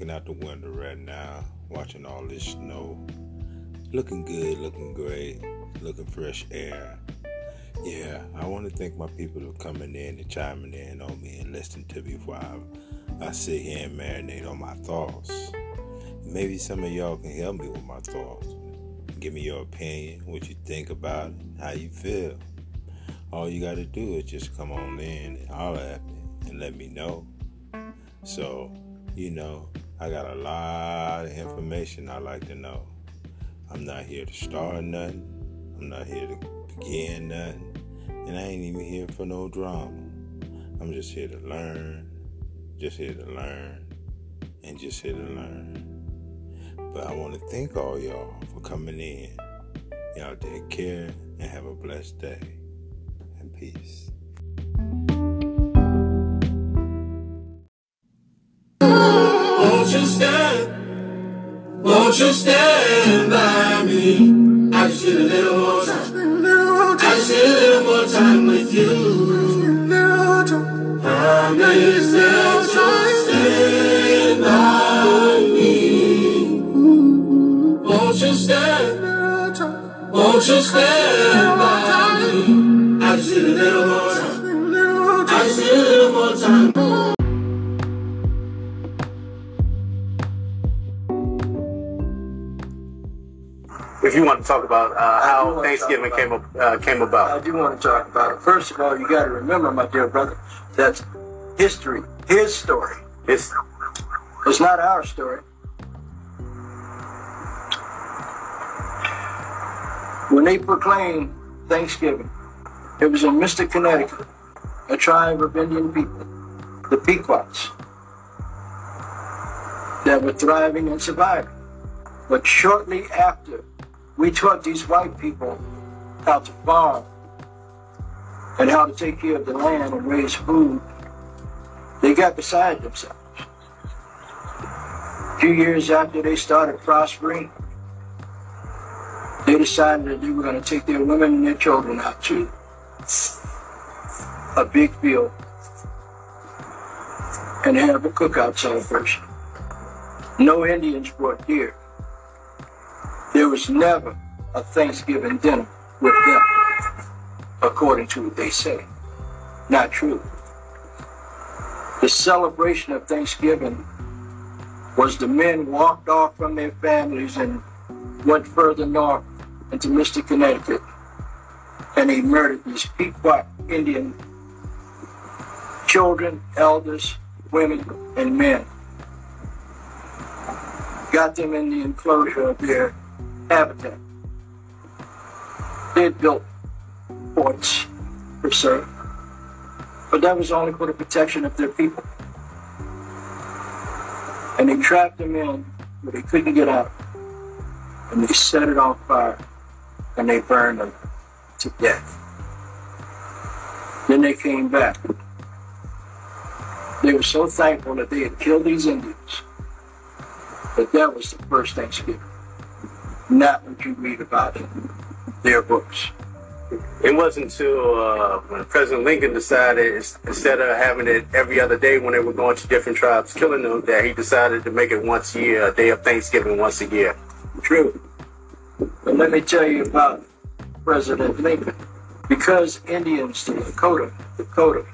looking out the window right now, watching all this snow. Looking good, looking great, looking fresh air. Yeah, I want to thank my people for coming in and chiming in on me and listening to me while I, I sit here and marinate on my thoughts. Maybe some of y'all can help me with my thoughts. Give me your opinion, what you think about it, how you feel. All you got to do is just come on in and holler at me and let me know. So, you know, I got a lot of information I like to know. I'm not here to start nothing. I'm not here to begin nothing. And I ain't even here for no drama. I'm just here to learn, just here to learn, and just here to learn. But I want to thank all y'all for coming in. Y'all take care and have a blessed day. And peace. Won't you stand? Won't you stand by me? I just need a little more time. I just need a little more time with you. You'll stand by me. Won't you stand? Won't you stand by me? I just need a little more if you want to talk about uh, how Thanksgiving talk came about up, uh, came I do want to talk about it. First of all, you got to remember, my dear brother, that history, his story, It's is not our story. When they proclaimed Thanksgiving, it was in Mystic, Connecticut, a tribe of Indian people, the Pequots, that were thriving and surviving. But shortly after, we taught these white people how to farm and how to take care of the land and raise food. They got beside themselves. A few years after they started prospering, they decided that they were going to take their women and their children out to a big field and have a cookout celebration. No Indians brought deer. Was never a Thanksgiving dinner with them, according to what they say. Not true. The celebration of Thanksgiving was the men walked off from their families and went further north into Mystic, Connecticut, and they murdered these Pequot Indian children, elders, women, and men. Got them in the enclosure of their habitat. They had built forts, per se, but that was only for the protection of their people. And they trapped them in where they couldn't get out. And they set it on fire and they burned them to death. Then they came back. They were so thankful that they had killed these Indians. But that was the first Thanksgiving. Not what you read about in their books. it wasn't until uh, when President Lincoln decided instead of having it every other day when they were going to different tribes killing them that he decided to make it once a year, a day of Thanksgiving once a year. True. But let me tell you about President Lincoln. Because Indians, the Dakota, Lakota,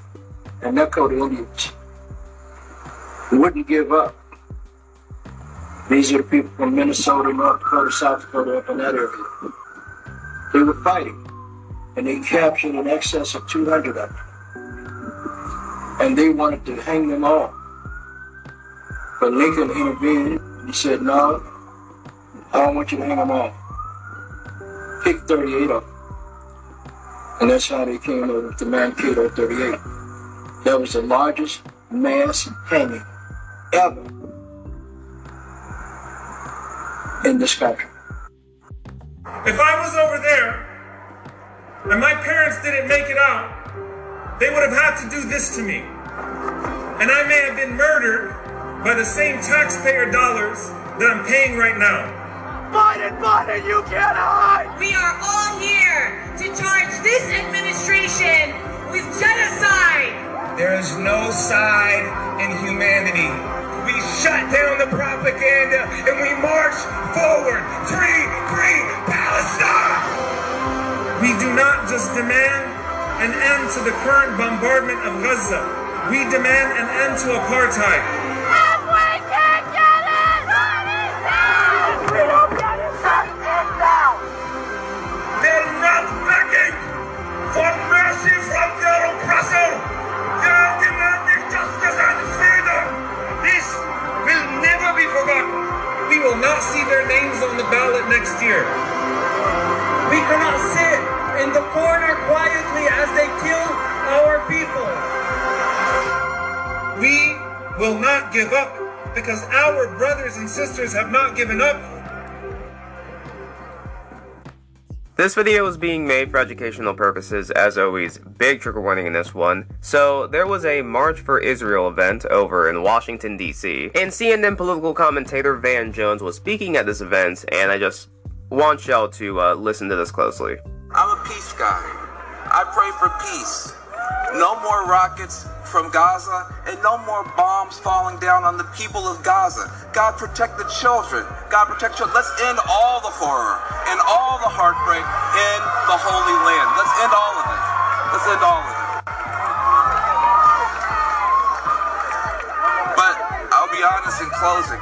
and Nakota Indians wouldn't give up. These are the people from Minnesota, North Dakota, South Dakota, up in that area. They were fighting, and they captured in excess of 200 of them. And they wanted to hang them all. But Lincoln intervened. And he said, no, I don't want you to hang them all. Pick 38 of them. And that's how they came up with the Mankato 38. That was the largest mass hanging ever in this country. If I was over there and my parents didn't make it out, they would have had to do this to me. And I may have been murdered by the same taxpayer dollars that I'm paying right now. Biden, Biden, you can't hide! We are all here to charge this administration with genocide! There is no side in humanity. Shut down the propaganda, and we march forward. Free, free Palestine! We do not just demand an end to the current bombardment of Gaza. We demand an end to apartheid. Ballot next year. We cannot sit in the corner quietly as they kill our people. We will not give up because our brothers and sisters have not given up This video is being made for educational purposes, as always, big trigger warning in this one. So, there was a March for Israel event over in Washington, D.C., and CNN political commentator Van Jones was speaking at this event, and I just want y'all to uh, listen to this closely. I'm a peace guy. I pray for peace. No more rockets, from Gaza and no more bombs falling down on the people of Gaza. God protect the children. God protect children. Let's end all the horror and all the heartbreak in the Holy Land. Let's end all of it. Let's end all of it. But I'll be honest in closing.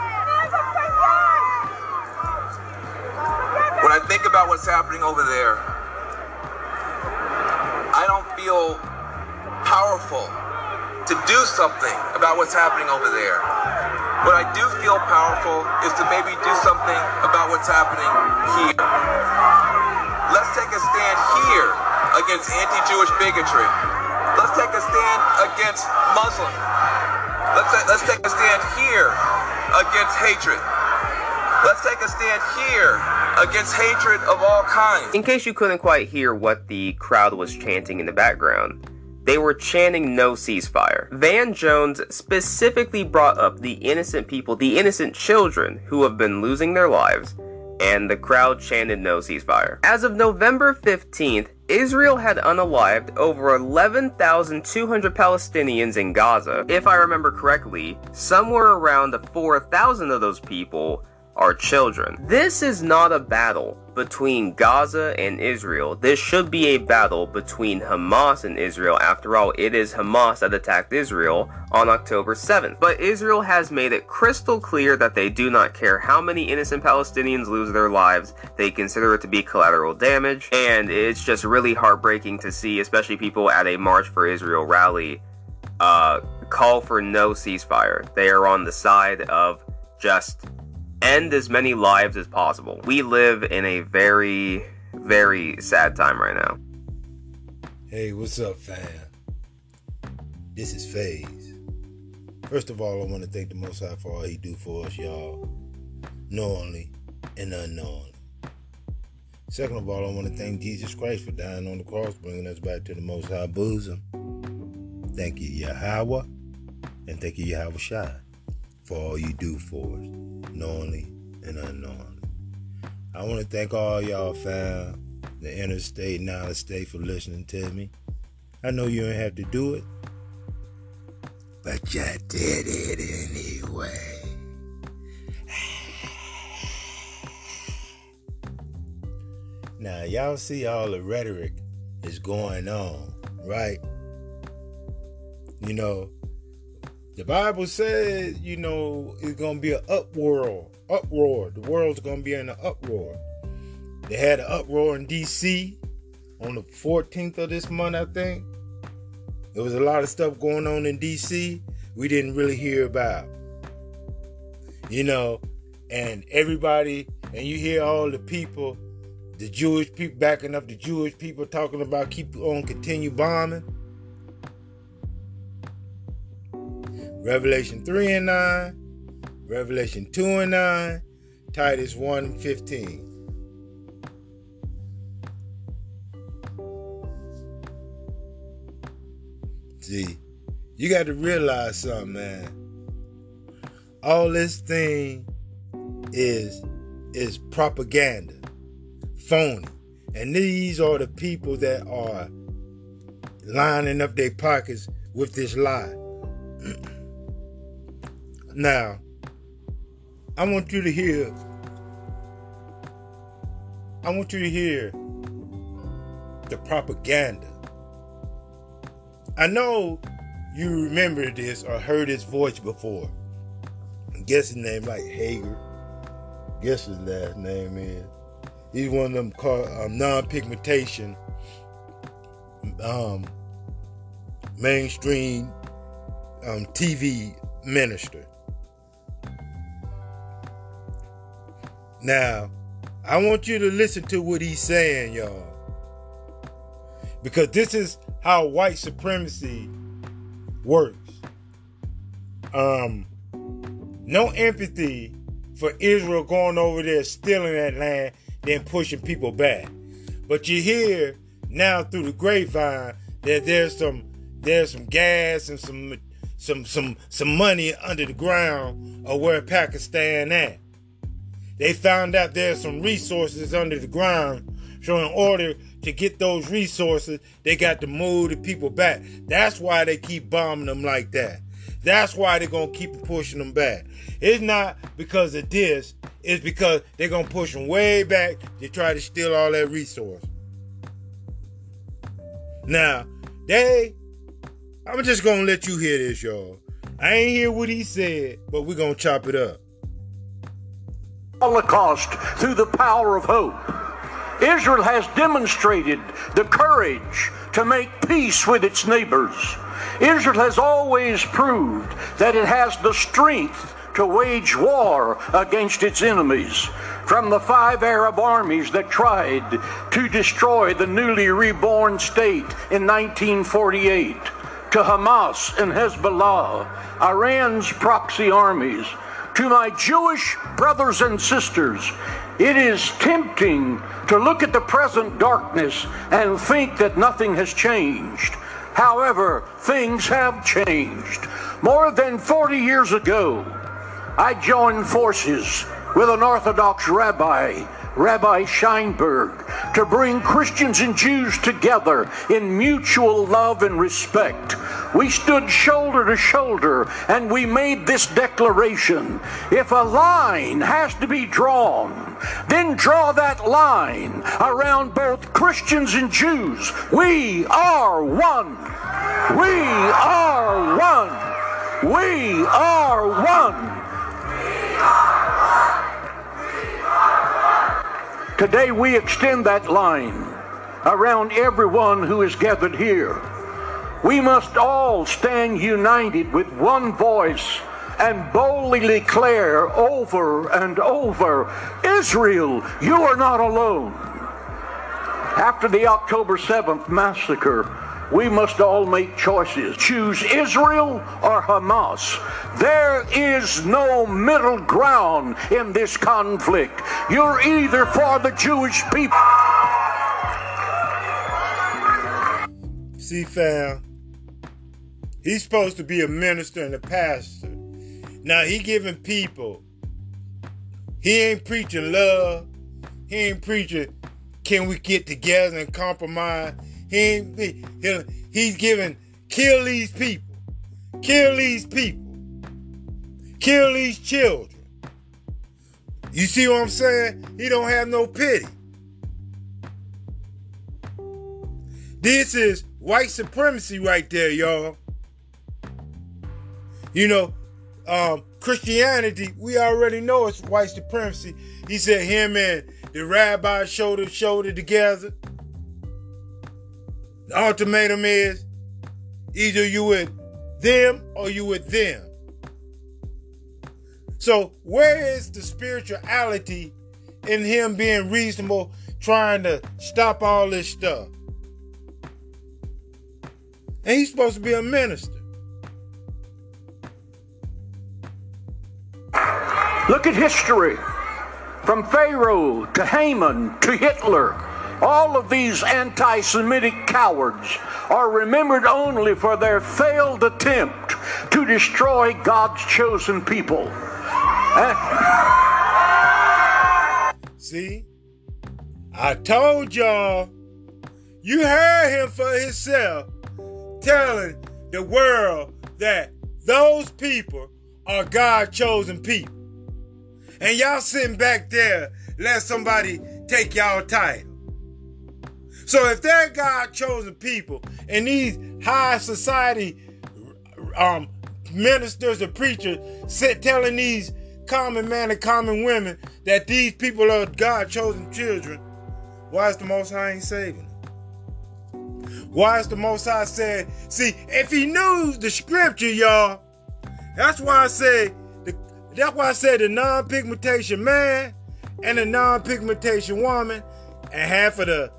When I think about what's happening over there, I don't feel powerful to do something about what's happening over there. What I do feel powerful is to maybe do something about what's happening here. Let's take a stand here against anti-Jewish bigotry. Let's take a stand against Muslim. Let's, let's take a stand here against hatred. Let's take a stand here against hatred of all kinds. In case you couldn't quite hear what the crowd was chanting in the background, they were chanting no ceasefire. Van Jones specifically brought up the innocent people, the innocent children who have been losing their lives, and the crowd chanted no ceasefire. As of November 15th, Israel had unalived over 11,200 Palestinians in Gaza. If I remember correctly, somewhere around 4,000 of those people are children. This is not a battle between Gaza and Israel. This should be a battle between Hamas and Israel. After all, it is Hamas that attacked Israel on October 7th. But Israel has made it crystal clear that they do not care how many innocent Palestinians lose their lives. They consider it to be collateral damage. And it's just really heartbreaking to see, especially people at a March for Israel rally, uh, call for no ceasefire. They are on the side of just end as many lives as possible. We live in a very, very sad time right now. Hey, what's up, fam? This is Phaze. First of all, I want to thank the Most High for all He do for us, y'all, knowingly and unknowingly. Second of all, I want to thank Jesus Christ for dying on the cross, bringing us back to the Most High bosom. Thank you, Yahweh, and thank you, Yahweh Shai, for all you do for us knowingly and unknowingly. I want to thank all y'all fam, the interstate and out of state for listening to me. I know you don't have to do it, but you did it anyway. now, y'all see all the rhetoric is going on, right? You know, the Bible says, you know, it's gonna be an uproar, uproar. The world's gonna be in an uproar. They had an uproar in DC on the 14th of this month, I think. There was a lot of stuff going on in DC we didn't really hear about. You know, and everybody, and you hear all the people, the Jewish people backing up the Jewish people talking about keep on continue bombing. Revelation 3 and 9, Revelation 2 and 9, Titus 1 and 15. See, you got to realize something, man. All this thing is is propaganda, phony. And these are the people that are lining up their pockets with this lie. Now, I want you to hear. I want you to hear the propaganda. I know you remember this or heard his voice before. I guess his name like Hagee. Guess his last name is. He's one of them called um, non-pigmentation um, mainstream um, TV minister. Now, I want you to listen to what he's saying, y'all. Because this is how white supremacy works. Um, no empathy for Israel going over there stealing that land, then pushing people back. But you hear now through the grapevine that there's some there's some gas and some some some some money under the ground of where Pakistan at. They found out there's some resources under the ground. So in order to get those resources, they got to move the people back. That's why they keep bombing them like that. That's why they're gonna keep pushing them back. It's not because of this, it's because they're gonna push them way back to try to steal all that resource. Now, they I'm just gonna let you hear this, y'all. I ain't hear what he said, but we're gonna chop it up. Holocaust through the power of hope. Israel has demonstrated the courage to make peace with its neighbors. Israel has always proved that it has the strength to wage war against its enemies. From the five Arab armies that tried to destroy the newly reborn state in 1948, to Hamas and Hezbollah, Iran's proxy armies, to my Jewish brothers and sisters, it is tempting to look at the present darkness and think that nothing has changed. However, things have changed. More than 40 years ago, I joined forces with an Orthodox rabbi Rabbi Scheinberg, to bring Christians and Jews together in mutual love and respect. We stood shoulder to shoulder and we made this declaration. If a line has to be drawn, then draw that line around both Christians and Jews. We are one. We are one. We are one. Today we extend that line around everyone who is gathered here. We must all stand united with one voice and boldly declare over and over Israel, you are not alone. After the October 7th massacre, we must all make choices. Choose Israel or Hamas. There is no middle ground in this conflict. You're either for the Jewish people. See, fam, he's supposed to be a minister and a pastor. Now he giving people. He ain't preaching love. He ain't preaching. Can we get together and compromise? He ain't, he, he's giving, kill these people, kill these people, kill these children. You see what I'm saying? He don't have no pity. This is white supremacy right there, y'all. You know, um, Christianity, we already know it's white supremacy. He said him and the rabbi shoulder to shoulder together. The ultimatum is either you with them or you with them. So where is the spirituality in him being reasonable, trying to stop all this stuff? And he's supposed to be a minister. Look at history. From Pharaoh to Haman to Hitler all of these anti Semitic cowards are remembered only for their failed attempt to destroy God's chosen people. Eh? See? I told y'all. You heard him for himself telling the world that those people are God chosen people. And y'all sitting back there, let somebody take y'all title. So if they're God chosen people and these high society um, ministers and preachers sit telling these common men and common women that these people are God chosen children, why is the Most High ain't saving? Why is the Most High said, see, if he knew the scripture, y'all, that's why I say, the, that's why I said the non-pigmentation man and the non-pigmentation woman and half of the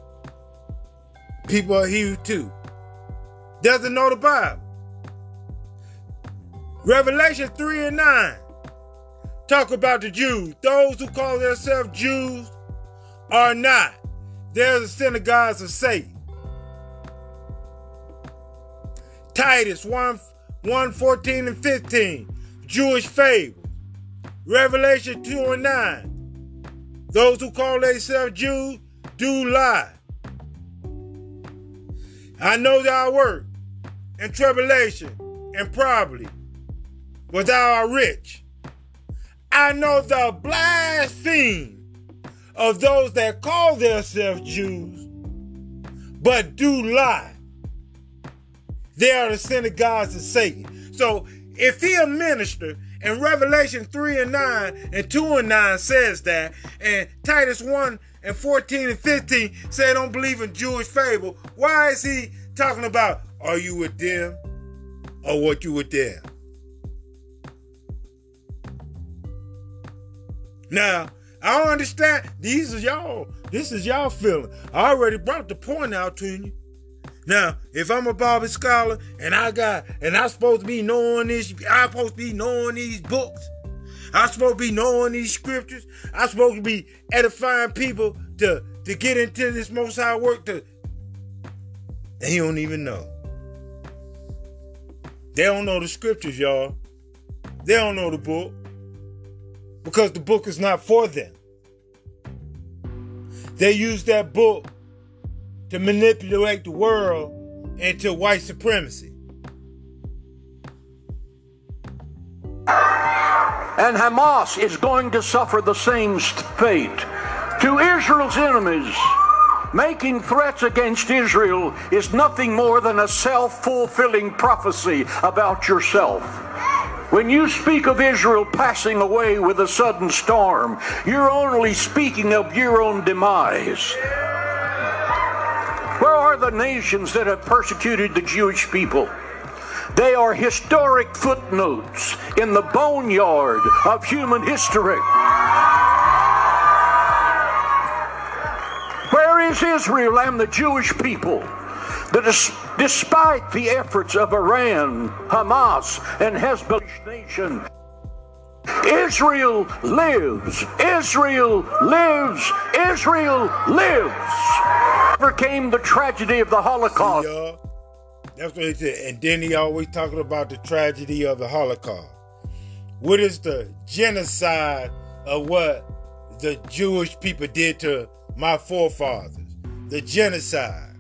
people are here too. Doesn't know the Bible. Revelation 3 and 9 talk about the Jews. Those who call themselves Jews are not. They're the synagogues of Satan. Titus 1, 1 14 and 15, Jewish fables. Revelation 2 and 9. Those who call themselves Jews do lie. I know thou work and tribulation and probably, but thou art rich. I know the blaspheme of those that call themselves Jews, but do lie. They are the synagogues of Satan. So if he a minister, and Revelation 3 and 9 and 2 and 9 says that, and Titus 1 and 14 and 15 say don't believe in Jewish fable, why is he talking about are you with them or what you with them? Now, I don't understand. These are y'all. This is y'all feeling. I already brought the point out to you. Now, if I'm a Bible scholar and I got and I'm supposed to be knowing this, I'm supposed to be knowing these books. I'm supposed to be knowing these scriptures. I'm supposed to be edifying people to to get into this most high work to and don't even know. They don't know the scriptures, y'all. They don't know the book. Because the book is not for them. They use that book to manipulate the world into white supremacy. And Hamas is going to suffer the same fate. To Israel's enemies, making threats against Israel is nothing more than a self fulfilling prophecy about yourself. When you speak of Israel passing away with a sudden storm, you're only speaking of your own demise. Where are the nations that have persecuted the Jewish people? They are historic footnotes in the boneyard of human history. Where is Israel and the Jewish people? That despite the efforts of Iran, Hamas, and Hezbollah nation, Israel lives. Israel lives. Israel lives. Overcame the tragedy of the Holocaust. That's what he said. And then he always talking about the tragedy of the Holocaust. What is the genocide of what the Jewish people did to my forefathers? The genocide.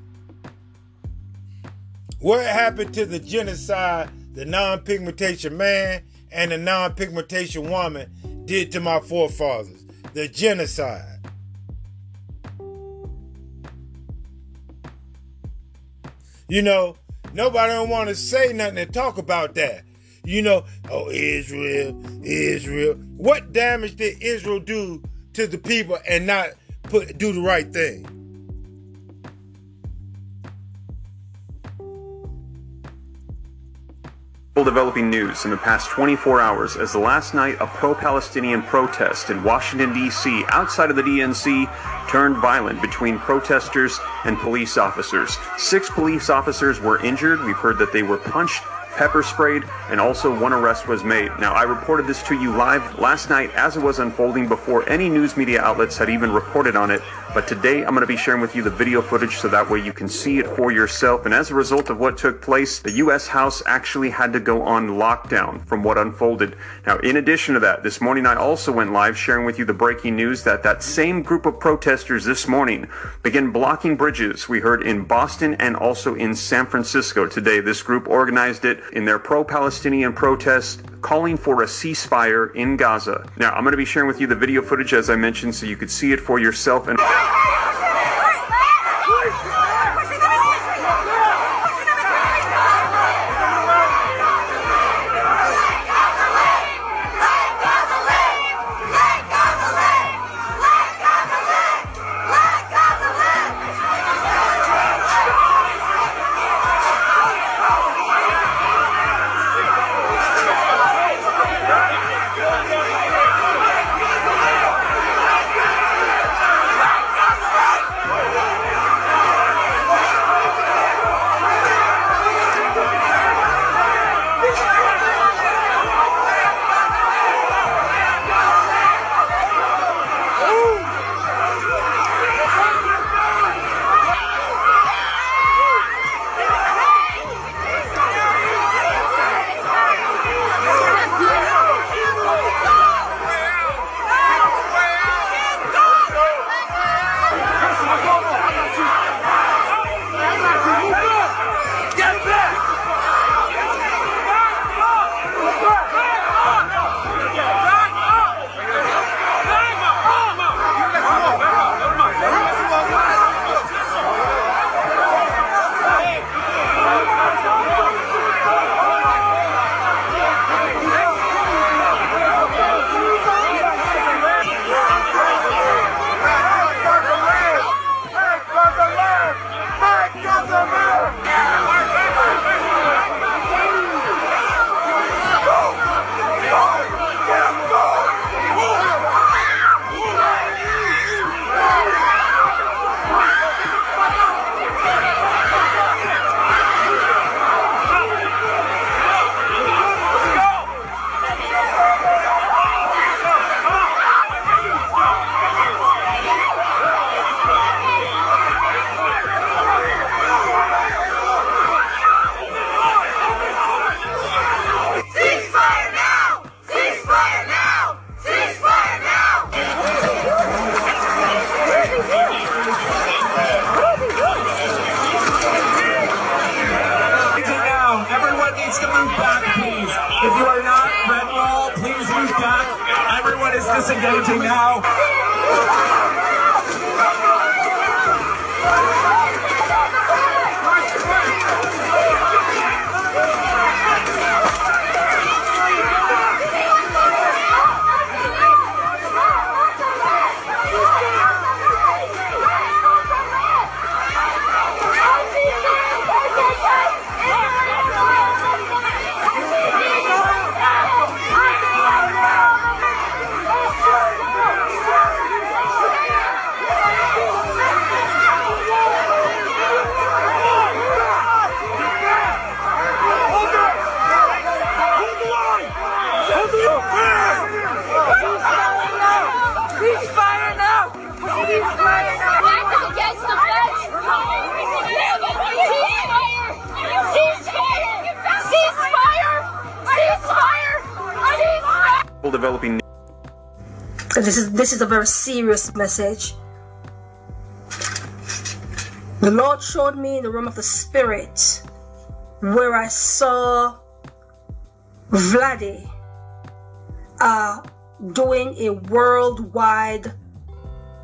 What happened to the genocide the non pigmentation man and the non pigmentation woman did to my forefathers? The genocide. You know, nobody don't want to say nothing and talk about that. You know, oh Israel, Israel. What damage did Israel do to the people and not put do the right thing? Developing news in the past 24 hours as the last night of pro-Palestinian protest in Washington, D.C. outside of the DNC turned violent between protesters and police officers. Six police officers were injured. We've heard that they were punched pepper sprayed, and also one arrest was made. Now, I reported this to you live last night as it was unfolding before any news media outlets had even reported on it. But today I'm going to be sharing with you the video footage so that way you can see it for yourself. And as a result of what took place, the U.S. House actually had to go on lockdown from what unfolded. Now, in addition to that, this morning I also went live sharing with you the breaking news that that same group of protesters this morning began blocking bridges we heard in Boston and also in San Francisco today. This group organized it in their pro-Palestinian protest calling for a ceasefire in Gaza. Now, I'm going to be sharing with you the video footage as I mentioned so you could see it for yourself and This is a very serious message. The Lord showed me in the realm of the spirit where I saw Vladi uh, doing a worldwide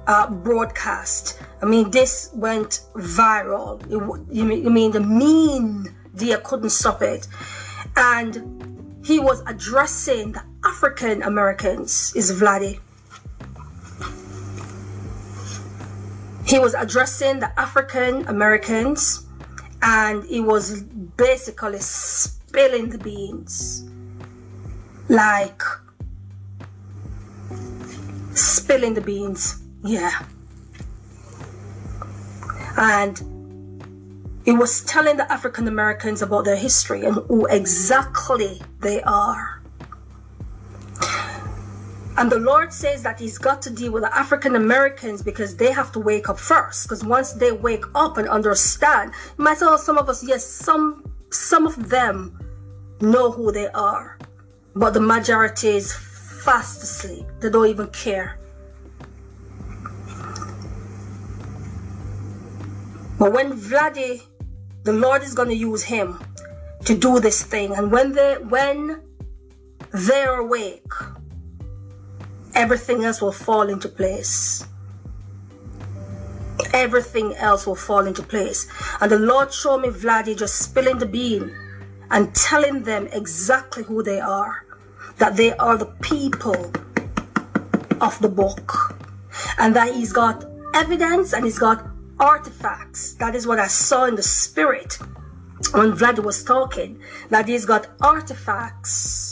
uh, broadcast. I mean, this went viral. It, you mean, you mean the media couldn't stop it, and he was addressing the African Americans. Is Vladi? He was addressing the African Americans, and he was basically spilling the beans, like spilling the beans. Yeah. And he was telling the African Americans about their history and who exactly they are. And the Lord says that He's got to deal with the African Americans because they have to wake up first. Because once they wake up and understand, you might tell oh, some of us, yes, some some of them know who they are, but the majority is fast asleep. They don't even care. But when Vladi, the Lord is going to use him to do this thing, and when they when they're awake, everything else will fall into place. Everything else will fall into place. And the Lord showed me Vladdy just spilling the bean and telling them exactly who they are. That they are the people of the book. And that he's got evidence and he's got artifacts. That is what I saw in the spirit when Vlad was talking. That he's got artifacts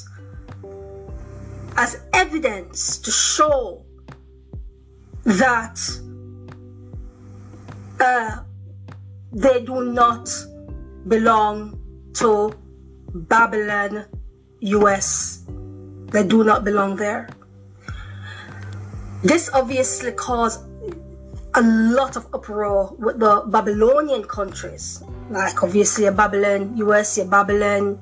as evidence to show that uh, they do not belong to Babylon, US. They do not belong there. This obviously caused a lot of uproar with the Babylonian countries, like obviously a Babylon, US, your Babylon,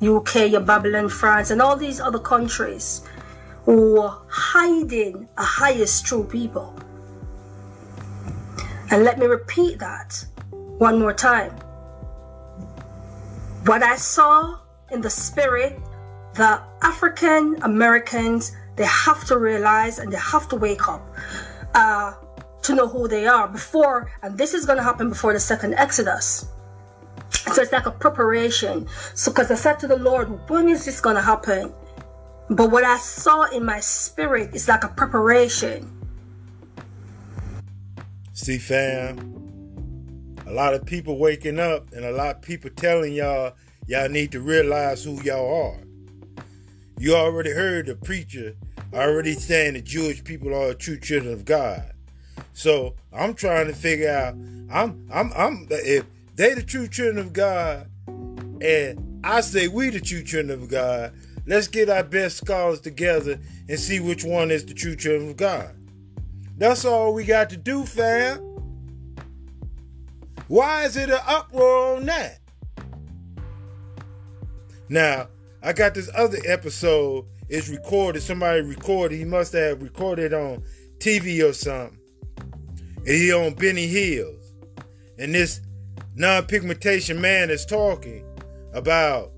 UK, your Babylon, France, and all these other countries were hiding a highest true people. And let me repeat that one more time. What I saw in the spirit, the African Americans, they have to realize and they have to wake up uh, to know who they are before, and this is going to happen before the second Exodus. So it's like a preparation. So, because I said to the Lord, when is this going to happen? But what I saw in my spirit is like a preparation. See, fam, a lot of people waking up and a lot of people telling y'all, y'all need to realize who y'all are. You already heard the preacher already saying the Jewish people are the true children of God. So I'm trying to figure out, I'm, I'm, I'm, if they the true children of God, and I say we the true children of God, let's get our best scholars together and see which one is the true children of God. That's all we got to do, fam. Why is it an uproar on that? Now, I got this other episode. It's recorded. Somebody recorded. He must have recorded on TV or something. And he on Benny Hills. And this non-pigmentation man is talking about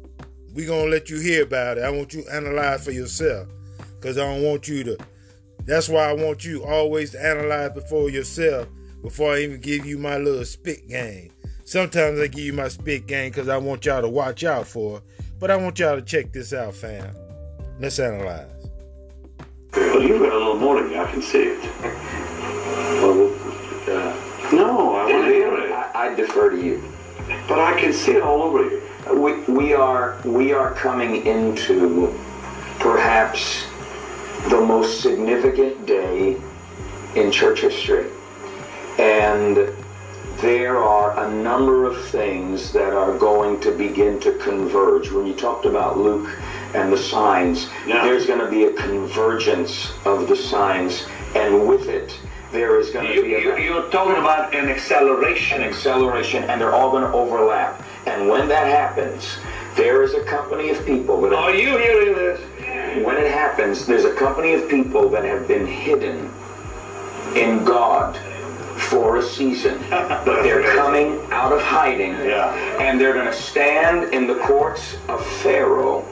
we gonna let you hear about it. I want you to analyze for yourself. Cause I don't want you to that's why I want you always to analyze before yourself before I even give you my little spit game. Sometimes I give you my spit game because I want y'all to watch out for it. But I want y'all to check this out, fam. Let's analyze. Well, you've got a little more than me. I can see it. Well, uh, no, I want to hear it. I, I defer to you. But I can see it all over you. We, we are we are coming into perhaps the most significant day in church history. And there are a number of things that are going to begin to converge. When you talked about Luke and the signs, Yeah. there's going to be a convergence of the signs, and with it, there is going to You, be a you, you're talking about an acceleration. an acceleration, and they're all going to overlap. And when that happens, there is a company of people that Are you hearing this? when it happens, there's a company of people that have been hidden in God for a season, but they're coming out of hiding, Yeah. and they're going to stand in the courts of Pharaoh,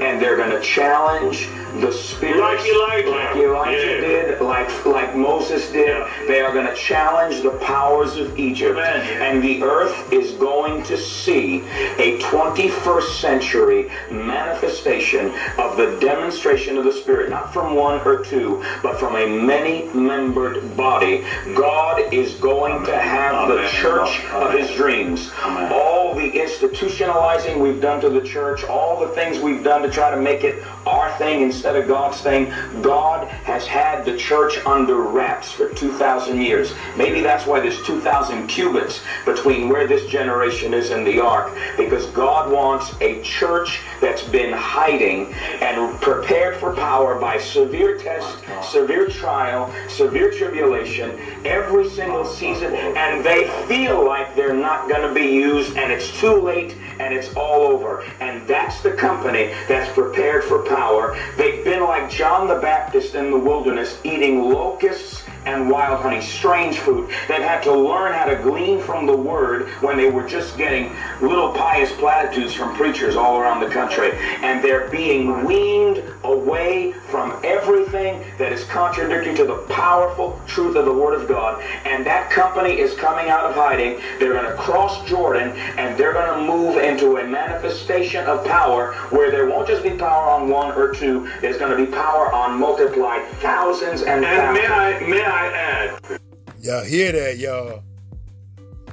and they're going to challenge the spirit Like Elijah. like Elijah Yeah. did, like like Moses did. Yeah. They are going to challenge the powers of Egypt, Amen. and the earth is going to see a 21st century manifestation of the demonstration of the Spirit, not from one or two, but from a many-membered body. God is going to have the Amen. church of His dreams. Amen. All the institutionalizing we've done to the church, all the things we've done to try to make it our thing instead of God saying, God has had the church under wraps for 2,000 years. Maybe that's why there's 2,000 cubits between where this generation is and the ark, because God wants a church that's been hiding and prepared for power by severe test, severe trial, severe tribulation, every single season, and they feel like they're not going to be used, and it's too late, and it's all over. And that's the company that's prepared for power. They've been like John the Baptist in the wilderness, eating locusts and wild honey, strange food, They've had to learn how to glean from the word when they were just getting little pious platitudes from preachers all around the country. And they're being weaned away from everything that is contradictory to the powerful truth of the Word of God. And that company is coming out of hiding. They're going to cross Jordan and they're going to move into a manifestation of power where there won't just be power on one or two, there's going to be power on multiplied thousands and, And thousands. may I may I add, Y'all hear that, y'all?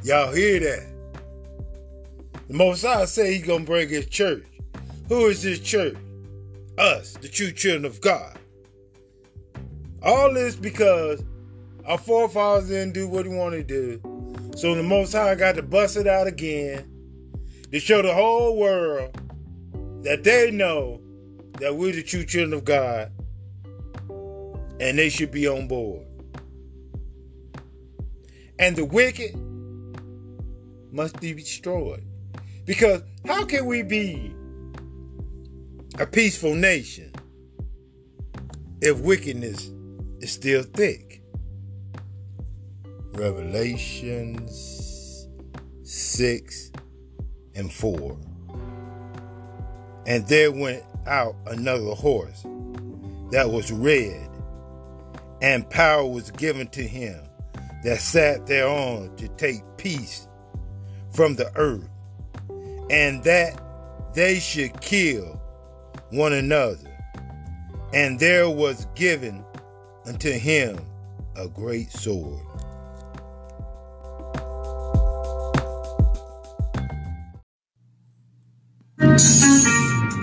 Y'all hear that? The Most High say He's gonna break His church. Who is His church? Us, the true children of God. All this because our forefathers didn't do what He wanted to do. So the Most High got to bust it out again to show the whole world that they know that we're the true children of God and they should be on board. And the wicked must be destroyed. Because how can we be a peaceful nation if wickedness is still thick? Revelations 6 and 4. And there went out another horse that was red, and power was given to him that sat thereon to take peace from the earth, and that they should kill one another. And there was given unto him a great sword.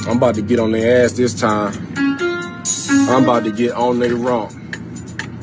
I'm about to get on their ass this time. I'm about to get on their rump.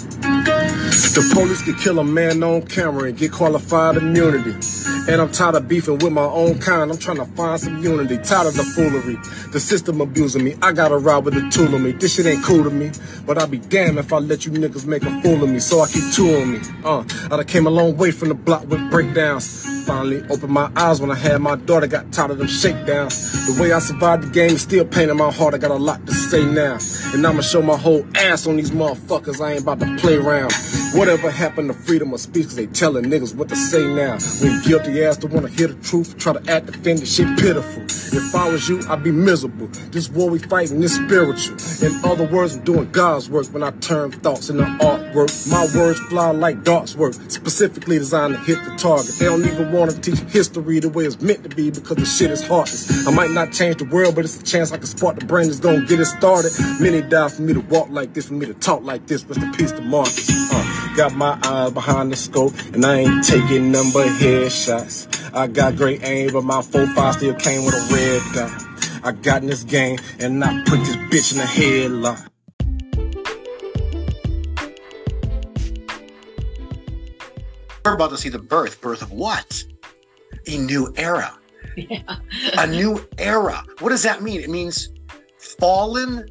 The police could kill a man on camera and get qualified immunity. And I'm tired of beefing with my own kind. I'm trying to find some unity. Tired of the foolery. The system abusing me. I gotta ride with the tool of me. This shit ain't cool to me. But I'll be damned if I let you niggas make a fool of me. So I keep two on me. Uh, I done came a long way from the block with breakdowns. Finally opened my eyes when I had my daughter. Got tired of them shakedowns. The way I survived the game is still pain in my heart. I got a lot to say now. And I'ma show my whole ass on these motherfuckers. I ain't about to play around. Whatever happened to freedom of speech? Cause they telling niggas what to say now. When guilty ass don't wanna hear the truth, try to act offended, shit pitiful. If I was you, I'd be miserable. This war we fighting is spiritual. In other words, I'm doing God's work when I turn thoughts into artwork. My words fly like darts work, specifically designed to hit the target. They don't even wanna teach history the way it's meant to be because the shit is heartless. I might not change the world, but it's a chance I can spark the brain that's gonna get it started. Many die for me to walk like this, for me to talk like this. Rest in peace to Marcus. Uh, got my eyes behind the scope, and I ain't taking number headshots. I got great aim, but my 4-5 still came with a red dot. I got in this game, and I put this bitch in a headlock. We're about to see the birth. Birth of what? A new era. A new era. What does that mean? It means fallen.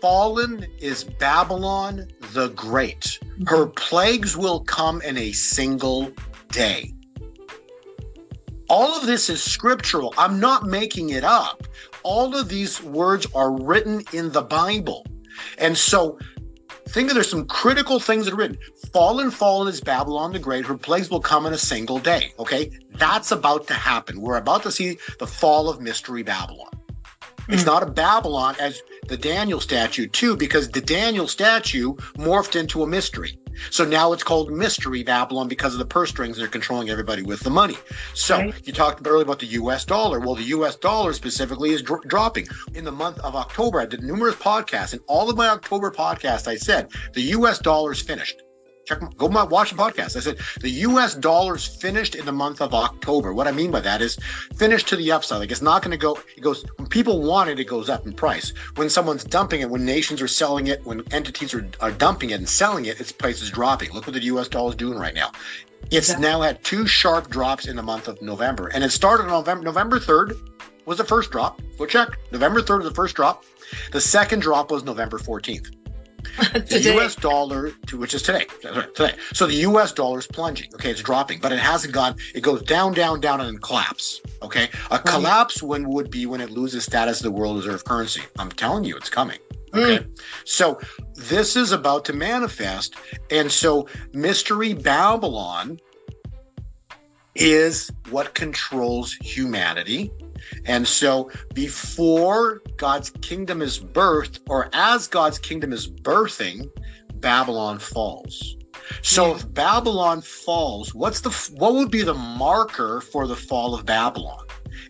Fallen is Babylon the Great. Mm-hmm. Her plagues will come in a single day. All of this is scriptural. I'm not making it up. All of these words are written in the Bible. And so think that there's some critical things that are written. Fallen, fallen is Babylon the Great. Her plagues will come in a single day. Okay. That's about to happen. We're about to see the fall of Mystery Babylon. It's mm. not a Babylon as the Daniel statue, too, because the Daniel statue morphed into a mystery. So now it's called Mystery Babylon because of the purse strings they're controlling everybody with the money. So you talked earlier about the US dollar. Well, the US dollar specifically is dro- dropping. In the month of October, I did numerous podcasts. In all of my October podcasts, I said the US dollar is finished. Check, go my, watch the podcast. I said the U.S. dollar's finished in the month of October. What I mean by that is finished to the upside. Like it's not going to go. It goes when people want it, it goes up in price. When someone's dumping it, when nations are selling it, when entities are, are dumping it and selling it, its price is dropping. Look what the U.S. dollar is doing right now. It's now had two sharp drops in the month of November, and it started on November. November third was the first drop. Go check. November third was the first drop. The second drop was November fourteenth. The U.S. dollar, to, which is today, today. So the U.S. dollar is plunging. Okay, it's dropping, but it hasn't gone. It goes down, down, down, and then collapse. Okay, a collapse when would be when it loses status as the world reserve currency. I'm telling you, it's coming. Hmm. Okay. So this is about to manifest. And so Mystery Babylon is what controls humanity. And so before God's kingdom is birthed, or as God's kingdom is birthing, Babylon falls. So if Babylon falls, what's the what would be the marker for the fall of Babylon?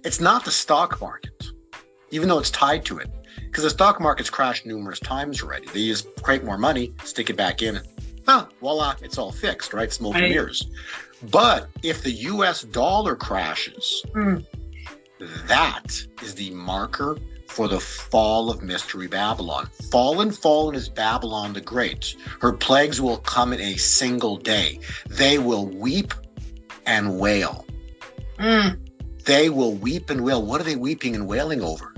It's not the stock market, even though it's tied to it, because the stock market's crashed numerous times already. They just create more money, stick it back in, huh, voila, it's all fixed, right? Smoke and mirrors. But if the US dollar crashes, Mm. That is the marker for the fall of Mystery Babylon. Fallen, fallen is Babylon the Great. Her plagues will come in a single day. They will weep and wail. Mm. They will weep and wail. What are they weeping and wailing over?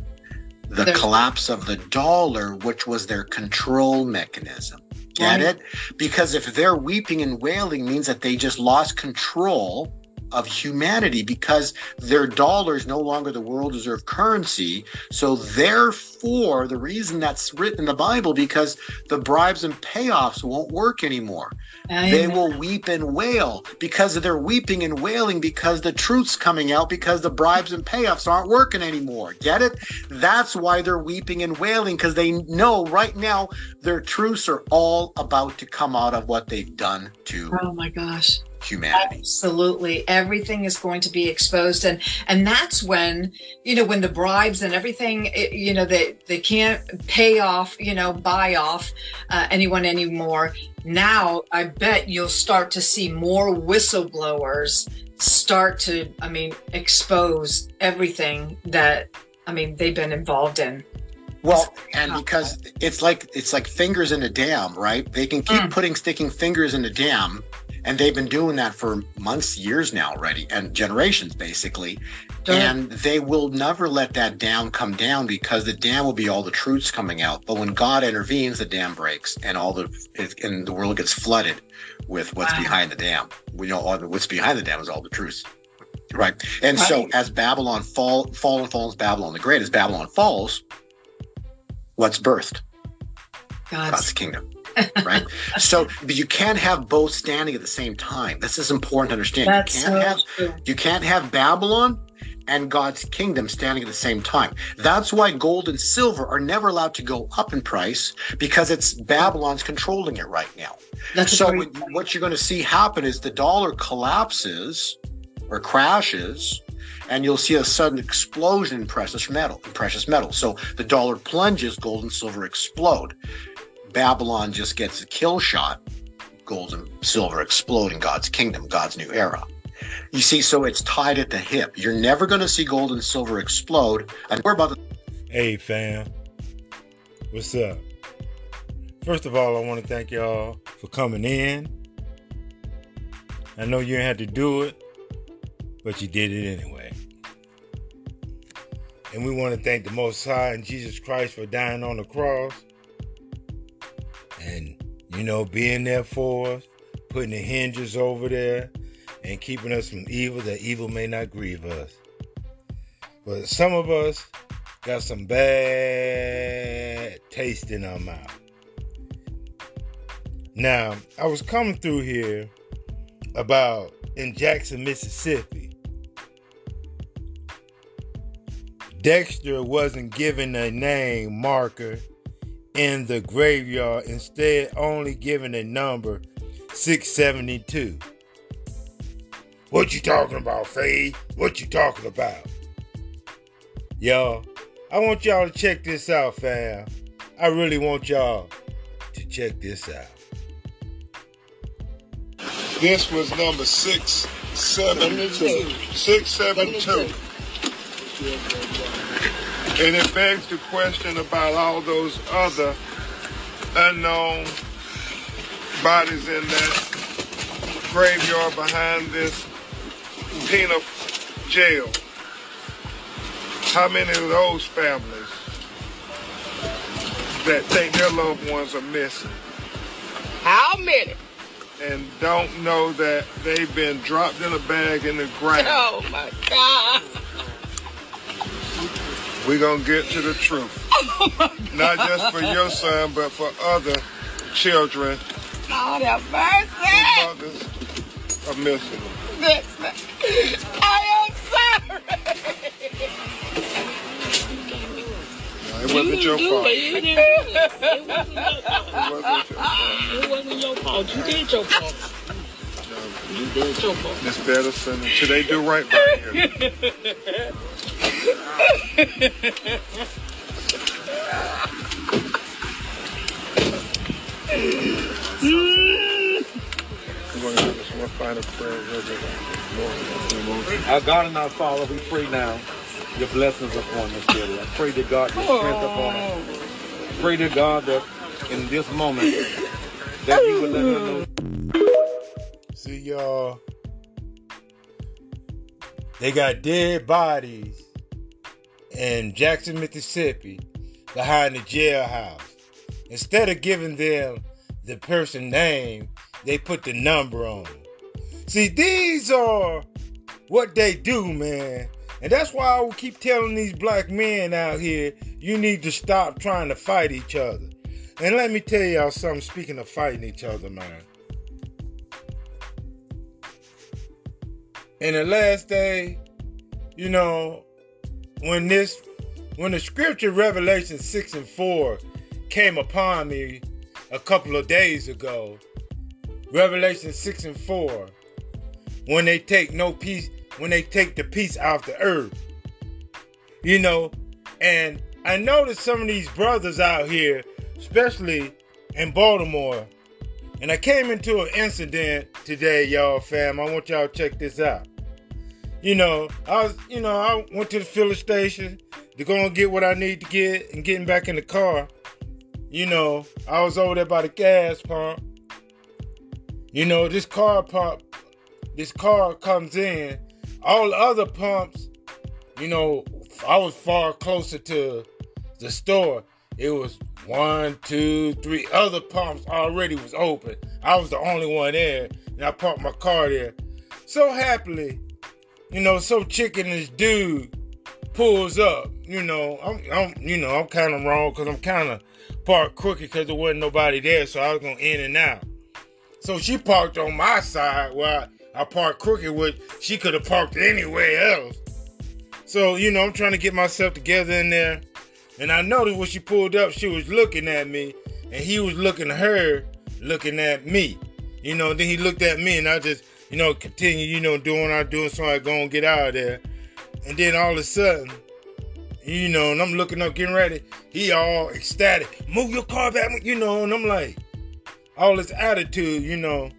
The There's- collapse of the dollar, which was their control mechanism. Get Right. it? Because if they're weeping and wailing means that they just lost control of humanity because their dollar is no longer the world reserve currency. So therefore, the reason that's written in the Bible because the bribes and payoffs won't work anymore. They will weep and wail because they're weeping and wailing because the truth's coming out because the bribes and payoffs aren't working anymore. Get it? That's why they're weeping and wailing because they know right now their truths are all about to come out of what they've done to Oh my gosh. Humanity. Absolutely. Everything is going to be exposed. And, and that's when, you know, when the bribes and everything, it- you know, they, they can't pay off, you know, buy off uh, anyone anymore. Now, I bet you'll start to see more whistleblowers start to, I mean, expose everything that, I mean, they've been involved in. Well, and because it's like it's like fingers in a dam, right? They can keep putting sticking fingers in a dam, and they've been doing that for months, years now already, and generations basically. And they will never let that dam come down because the dam will be all the truths coming out. But when God intervenes, the dam breaks, and all the and the world gets flooded with what's Wow. behind the dam. We know all the, what's behind the dam is all the truths. Right. And so as Babylon fall fallen falls Babylon the Great, as Babylon falls, what's birthed? God's, God's kingdom. Right? so but you can't have both standing at the same time. This is important to understand. That's you can't so have true. you can't have Babylon and God's kingdom standing at the same time. That's why gold and silver are never allowed to go up in price because it's Babylon's controlling it right now. That's so what you're going to see happen is the dollar collapses or crashes and you'll see a sudden explosion in precious metal in precious metal so the dollar plunges gold and silver explode babylon just gets a kill shot gold and silver explode in god's kingdom god's new era you see so it's tied at the hip you're never going to see gold and silver explode and we're about to Hey fam, what's up? First of all, I want to thank y'all for coming in. I know you have to do it, but you did it anyway. And we want to thank the Most High and Jesus Christ for dying on the cross you know, being there for us, putting the hinges over there, and keeping us from evil that evil may not grieve us. But some of us got some bad taste in our mouth. Now, I was coming through here about in Jackson, Mississippi. Dexter wasn't given a name marker in the graveyard, instead, only giving a number 672. What you talking about, Faye? What you talking about? Y'all, I want y'all to check this out, fam. I really want y'all to check this out. This was number 672. 672. And it begs the question about all those other unknown bodies in that graveyard behind this penal jail. How many of those families that think their loved ones are missing? How many? and don't know that they've been dropped in a bag in the ground. Oh my God. We're gonna get to the truth. Oh Not just for your son, but for other children Lord have mercy. mothers are missing. I am sorry. No, it wasn't your fault. You it. It wasn't your- fault. It wasn't your fault. You did your fault. You did your fault. Miss Edison, should they do right by you? Us. Our God and our Father, we pray now your blessings upon this daily. I pray to God your strength upon us. Pray to God that in this moment that you will let her know. See y'all. They got dead bodies in Jackson, Mississippi, behind the jailhouse. Instead of giving them the person name, they put the number on. See, these are what they do, man. And that's why I will keep telling these black men out here, you need to stop trying to fight each other. And let me tell y'all something, speaking of fighting each other, man. In the last day, you know, when this when the scripture Revelation 6 and 4 came upon me a couple of days ago, Revelation 6 and 4, when they take no peace, when they take the peace out the earth. You know, and I noticed some of these brothers out here, especially in Baltimore, and I came into an incident today, y'all fam. I want y'all to check this out. You know, I was, you know, I went to the filling station to go and get what I need to get and getting back in the car. You know, I was over there by the gas pump. You know, this car pump, this car comes in. All the other pumps, you know, I was far closer to the store. It was one, two, three other pumps already was open. I was the only one there, and I parked my car there. So happily, you know, so chicken this dude pulls up. You know, I'm, I'm you know, I'm kind of wrong because I'm kind of parked crooked because there wasn't nobody there, so I was gonna in and out. So she parked on my side while I parked crooked, which she could have parked anywhere else. So, you know, I'm trying to get myself together in there. And I noticed when she pulled up, she was looking at me, and he was looking at her, looking at me. You know, then he looked at me, and I just, you know, continue, you know, doing I'm doing, so I go and get out of there. And then all of a sudden, you know, and I'm looking up, getting ready. He all ecstatic. Move your car back, you know, and I'm like, all this attitude, you know.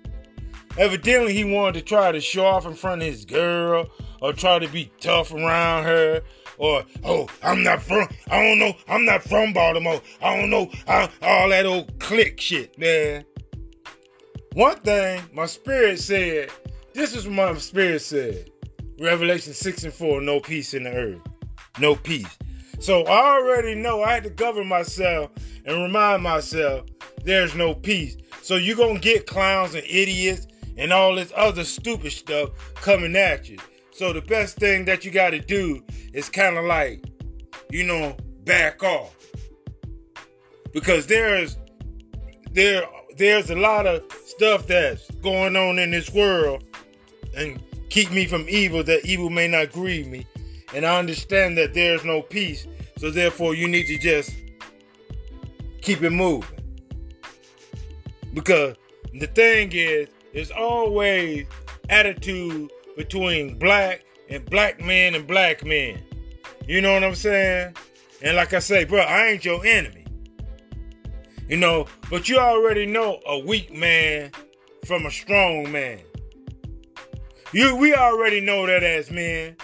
Evidently, he wanted to try to show off in front of his girl or try to be tough around her. Or, oh, I'm not from, I don't know, I'm not from Baltimore. I don't know, I, all that old click shit, man. One thing my spirit said, this is what my spirit said. Revelation 6 and 4, no peace in the earth. No peace. So I already know I had to govern myself and remind myself there's no peace. So you're going to get clowns and idiots and all this other stupid stuff coming at you. So the best thing that you got to do is kind of like, you know, back off. Because there's there there's a lot of stuff that's going on in this world and keep me from evil that evil may not grieve me. And I understand that there's no peace. So therefore you need to just keep it moving. Because the thing is, there's always attitude between black and black men and black men. You know what I'm saying? And like I say, bro, I ain't your enemy. You know, but you already know a weak man from a strong man. You we already know that as men.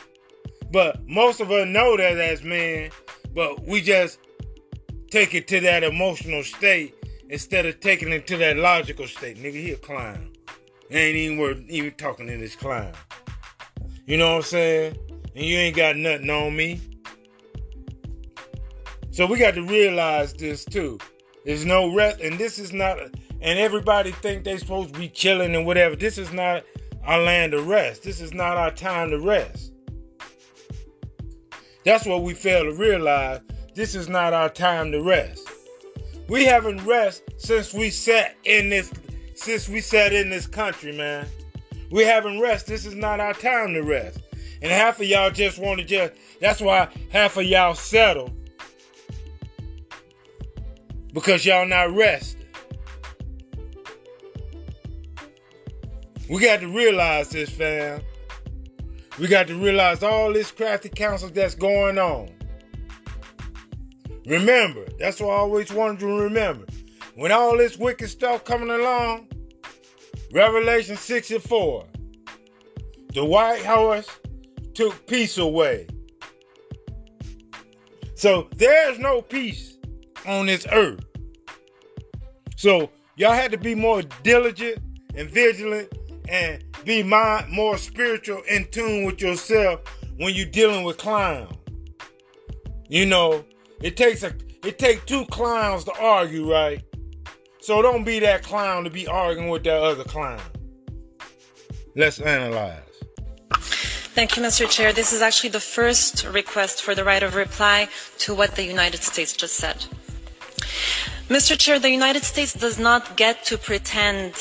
But most of us know that as men, but we just take it to that emotional state instead of taking it to that logical state. Nigga, he a clown. ain't even worth even talking to this clown. You know what I'm saying? And you ain't got nothing on me. So we got to realize this too. There's no rest, and this is not. And everybody think they supposed to be chilling and whatever. This is not our land to rest. This is not our time to rest. That's what we fail to realize. this is not our time to rest. We haven't rest since we sat in this since we sat in this country, man. We haven't rest. This is not our time to rest. And half of y'all just want to just that's why half of y'all settle. Because y'all not resting. We got to realize this, fam. We got to realize all this crafty counsel that's going on. Remember, that's what I always wanted to remember. When all this wicked stuff coming along, Revelation 64, the White Horse took peace away. So there's no peace on this earth. So y'all had to be more diligent and vigilant and be mind, more spiritual in tune with yourself when you're dealing with clowns. You know, it takes a it takes two clowns to argue, right? So don't be that clown to be arguing with that other clown. Let's analyze. Thank you, Mr. Chair. This is actually the first request for the right of reply to what the United States just said. Mr. Chair, the United States does not get to pretend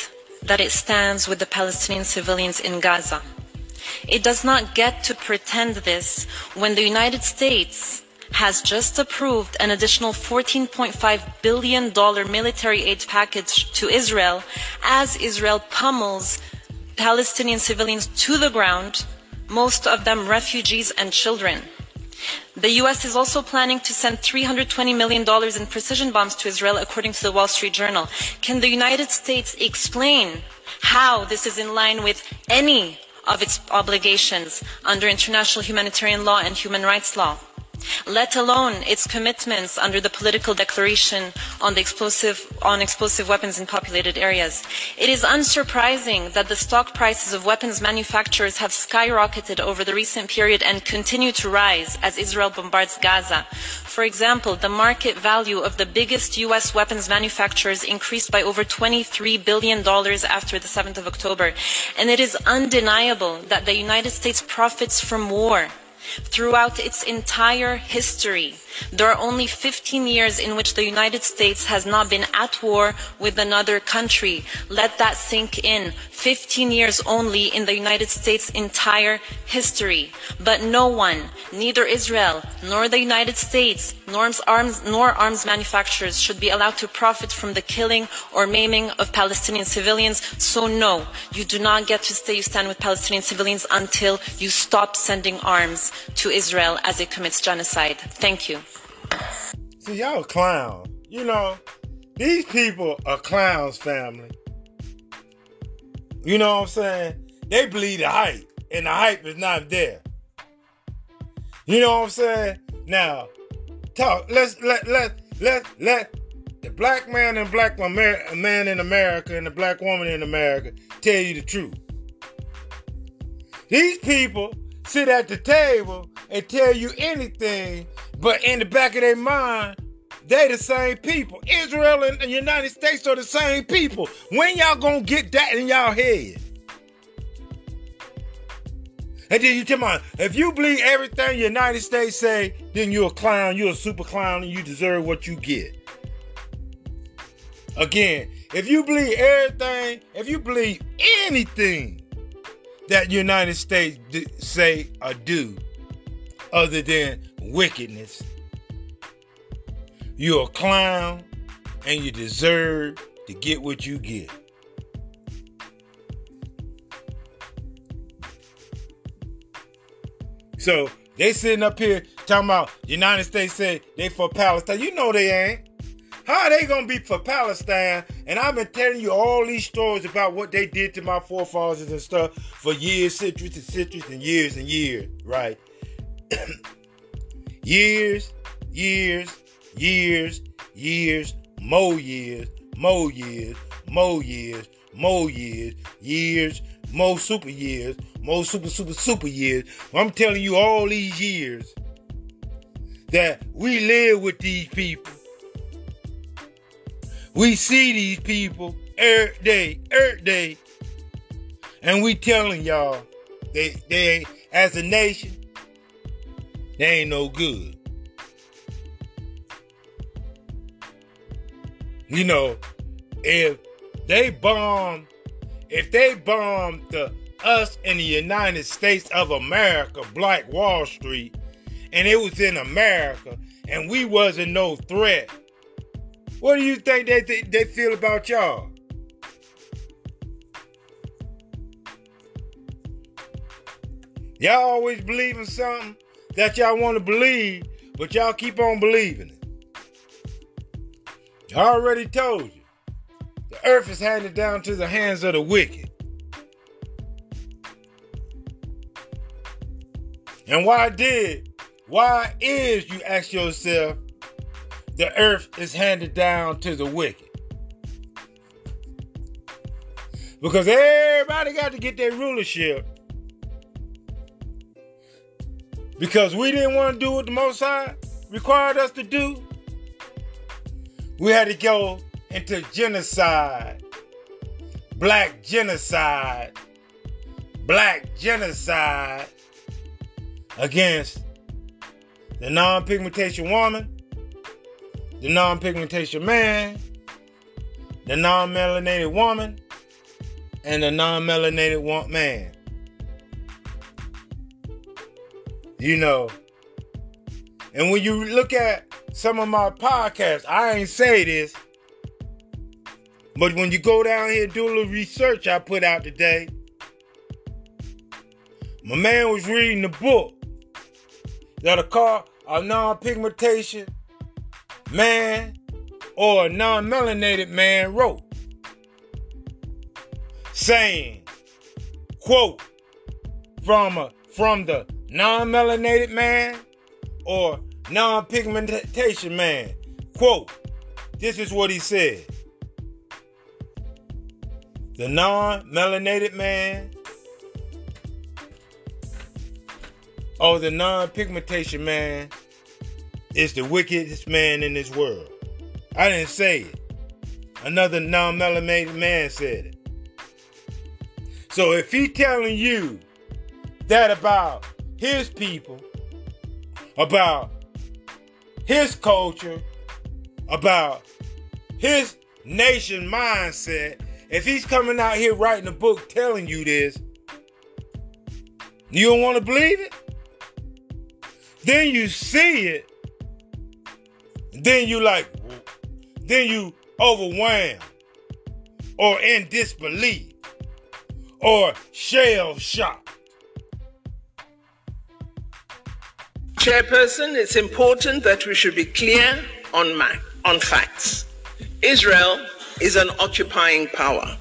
that it stands with the Palestinian civilians in Gaza. It does not get to pretend this when the United States has just approved an additional $14.5 billion military aid package to Israel as Israel pummels Palestinian civilians to the ground, most of them refugees and children. The US is also planning to send $320 million in precision bombs to Israel, according to the Wall Street Journal. Can the United States explain how this is in line with any of its obligations under international humanitarian law and human rights law? Let alone its commitments under the political declaration on, explosive, on explosive weapons in populated areas. It is unsurprising that the stock prices of weapons manufacturers have skyrocketed over the recent period and continue to rise as Israel bombards Gaza. For example, the market value of the biggest US weapons manufacturers increased by over $23 billion after the 7th of October. And it is undeniable that the United States profits from war Throughout its entire history, there are only 15 years in which the United States has not been at war with another country. Let that sink in. 15 years only in the United States' entire history. But no one, neither Israel nor the United States, nor arms, nor arms manufacturers should be allowed to profit from the killing or maiming of Palestinian civilians. So no, you do not get to say you stand with Palestinian civilians until you stop sending arms to Israel as it commits genocide. Thank you. See, y'all clown. You know, these people are clowns, family. You know what I'm saying? They believe the hype, and the hype is not there. You know what I'm saying? Now, talk. Let's let let let let the black man and black man in America and the black woman in America tell you the truth. These people sit at the table and tell you anything, but in the back of their mind, they the same people. Israel and the United States are the same people. When y'all gonna get that in y'all head? And then you tell me, if you believe everything the United States say, then you're a clown, you're a super clown, and you deserve what you get. Again, if you believe everything, if you believe anything that the United States say or do other than wickedness. You're a clown and you deserve to get what you get. So they sitting up here talking about the United States say they for Palestine. You know they ain't. How are they gonna be for Palestine? And I've been telling you all these stories about what they did to my forefathers and stuff for years, centuries and centuries and years and years, right? years, years, years, years, more years, more years, more years, more years, years, more super years, more super, super, super years. I'm telling you all these years that we live with these people we see these people every day, every day, and we telling y'all they they as a nation they ain't no good. You know, if they bomb, if they bomb the us in the United States of America, Black Wall Street, and it was in America, and we wasn't no threat, what do you think they th- they feel about y'all? Y'all always believe in something that y'all want to believe, but y'all keep on believing it. I already told you. The earth is handed down to the hands of the wicked. And why did, why is, you ask yourself, the earth is handed down to the wicked? Because everybody got to get their rulership. Because we didn't want to do what the Most High required us to do. We had to go into genocide, black genocide, black genocide against the non pigmentation woman, the non pigmentation man, the non melanated woman, and the non melanated man. You know, and when you look at some of my podcasts, I ain't say this, but when you go down here do a little research I put out today, my man was reading the book that a car a non-pigmentation man or a non-melanated man wrote. Saying, quote, from a from the non-melanated man or non-pigmentation man. Quote, this is what he said. The non-melanated man or the non-pigmentation man is the wickedest man in this world. I didn't say it. Another non-melanated man said it. So if he telling you that about his people, about his culture, about his nation mindset, if he's coming out here writing a book telling you this, you don't want to believe it? Then you see it, then you like, then you overwhelmed or in disbelief or shell shocked. Chairperson, it's important that we should be clear on, ma- on facts. Israel is an occupying power.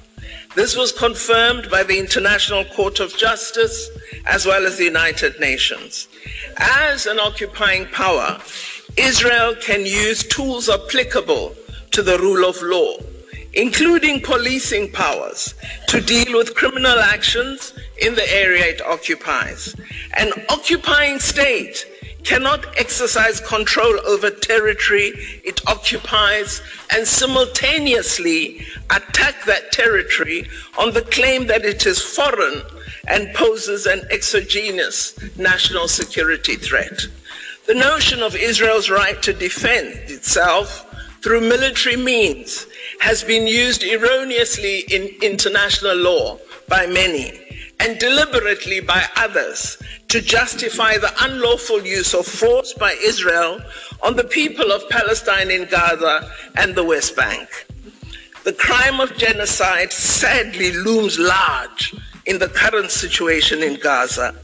This was confirmed by the International Court of Justice as well as the United Nations. As an occupying power, Israel can use tools applicable to the rule of law, including policing powers, to deal with criminal actions in the area it occupies. An occupying state cannot exercise control over territory it occupies and simultaneously attack that territory on the claim that it is foreign and poses an exogenous national security threat. The notion of Israel's right to defend itself through military means has been used erroneously in international law by many and deliberately by others to justify the unlawful use of force by Israel on the people of Palestine in Gaza and the West Bank. The crime of genocide sadly looms large in the current situation in Gaza.